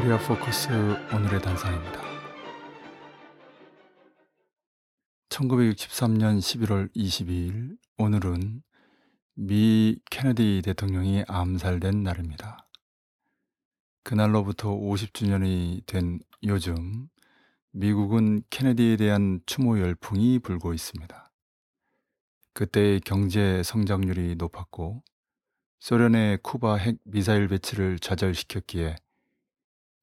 코리아 포커스 오늘의 단상입니다. 1963년 11월 22일 오늘은 미 케네디 대통령이 암살된 날입니다. 그날로부터 50주년이 된 요즘 미국은 케네디에 대한 추모 열풍이 불고 있습니다. 그때의 경제 성장률이 높았고 소련의 쿠바 핵 미사일 배치를 좌절시켰기에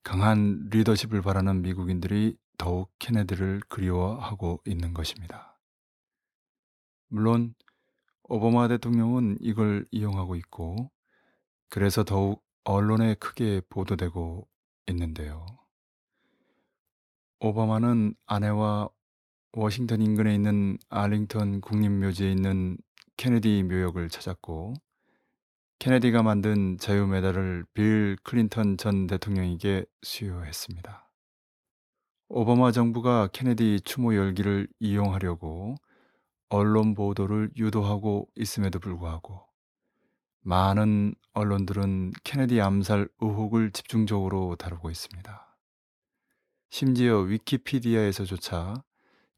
강한 리더십을 바라는 미국인들이 더욱 케네디를 그리워하고 있는 것입니다. 물론 오바마 대통령은 이걸 이용하고 있고 그래서 더욱 언론에 크게 보도되고 있는데요. 오바마는 아내와 워싱턴 인근에 있는 알링턴 국립묘지에 있는 케네디 묘역을 찾았고 케네디가 만든 자유 메달을 빌 클린턴 전 대통령에게 수여했습니다. 오바마 정부가 케네디 추모 열기를 이용하려고 언론 보도를 유도하고 있음에도 불구하고 많은 언론들은 케네디 암살 의혹을 집중적으로 다루고 있습니다. 심지어 위키피디아에서조차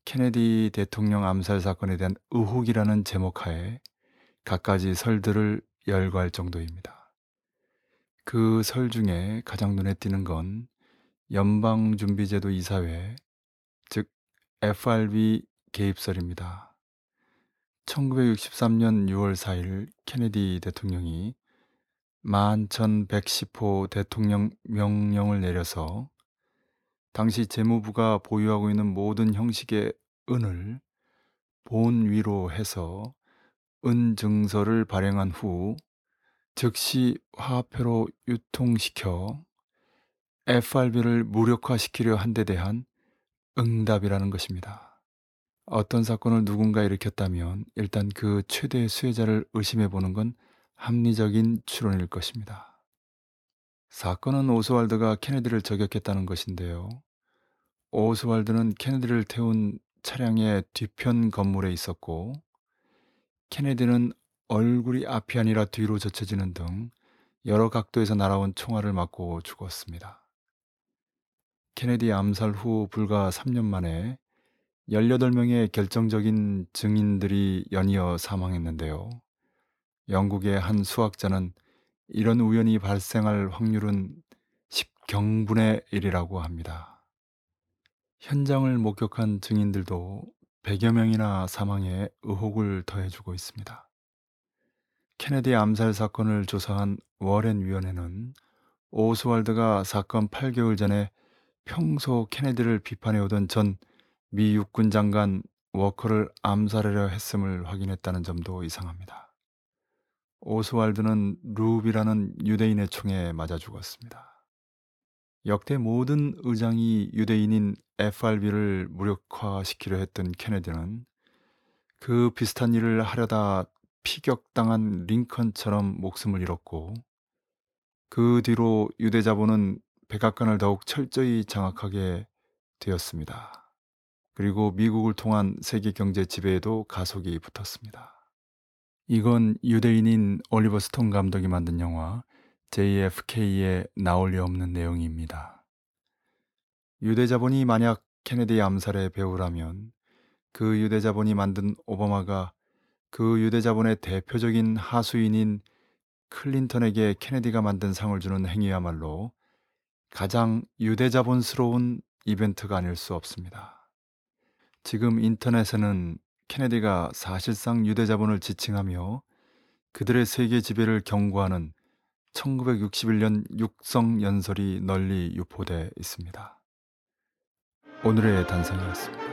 케네디 대통령 암살 사건에 대한 의혹이라는 제목하에 갖가지 설들을 열거할 정도입니다. 그 설 중에 가장 눈에 띄는 건 연방준비제도 이사회, 즉 FRB 개입설입니다. 1963년 6월 4일 케네디 대통령이 1110호 대통령 명령을 내려서 당시 재무부가 보유하고 있는 모든 형식의 은을 본 위로 해서 은 증서를 발행한 후 즉시 화폐로 유통시켜 FRB를 무력화시키려 한 데 대한 응답이라는 것입니다. 어떤 사건을 누군가 일으켰다면 일단 그 최대 수혜자를 의심해 보는 건 합리적인 추론일 것입니다. 사건은 오스왈드가 케네디를 저격했다는 것인데요. 오스왈드는 케네디를 태운 차량의 뒤편 건물에 있었고 케네디는 얼굴이 앞이 아니라 뒤로 젖혀지는 등 여러 각도에서 날아온 총알을 맞고 죽었습니다. 케네디 암살 후 불과 3년 만에 18명의 결정적인 증인들이 연이어 사망했는데요. 영국의 한 수학자는 이런 우연이 발생할 확률은 10경분의 1이라고 합니다. 현장을 목격한 증인들도 100여 명이나 사망에 의혹을 더해주고 있습니다. 케네디 암살 사건을 조사한 워렌 위원회는 오스왈드가 사건 8개월 전에 평소 케네디를 비판해오던 전 미 육군 장관 워커를 암살하려 했음을 확인했다는 점도 이상합니다. 오스왈드는 루비라는 유대인의 총에 맞아 죽었습니다. 역대 모든 의장이 유대인인 FRB를 무력화시키려 했던 케네디는 그 비슷한 일을 하려다 피격당한 링컨처럼 목숨을 잃었고 그 뒤로 유대 자본은 백악관을 더욱 철저히 장악하게 되었습니다. 그리고 미국을 통한 세계 경제 지배에도 가속이 붙었습니다. 이건 유대인인 올리버 스톤 감독이 만든 영화 JFK에 나올 리 없는 내용입니다. 유대 자본이 만약 케네디 암살의 배후라면 그 유대 자본이 만든 오바마가 그 유대 자본의 대표적인 하수인인 클린턴에게 케네디가 만든 상을 주는 행위야말로 가장 유대자본스러운 이벤트가 아닐 수 없습니다. 지금 인터넷에는 케네디가 사실상 유대자본을 지칭하며 그들의 세계 지배를 경고하는 1961년 육성 연설이 널리 유포돼 있습니다. 오늘의 단상이었습니다.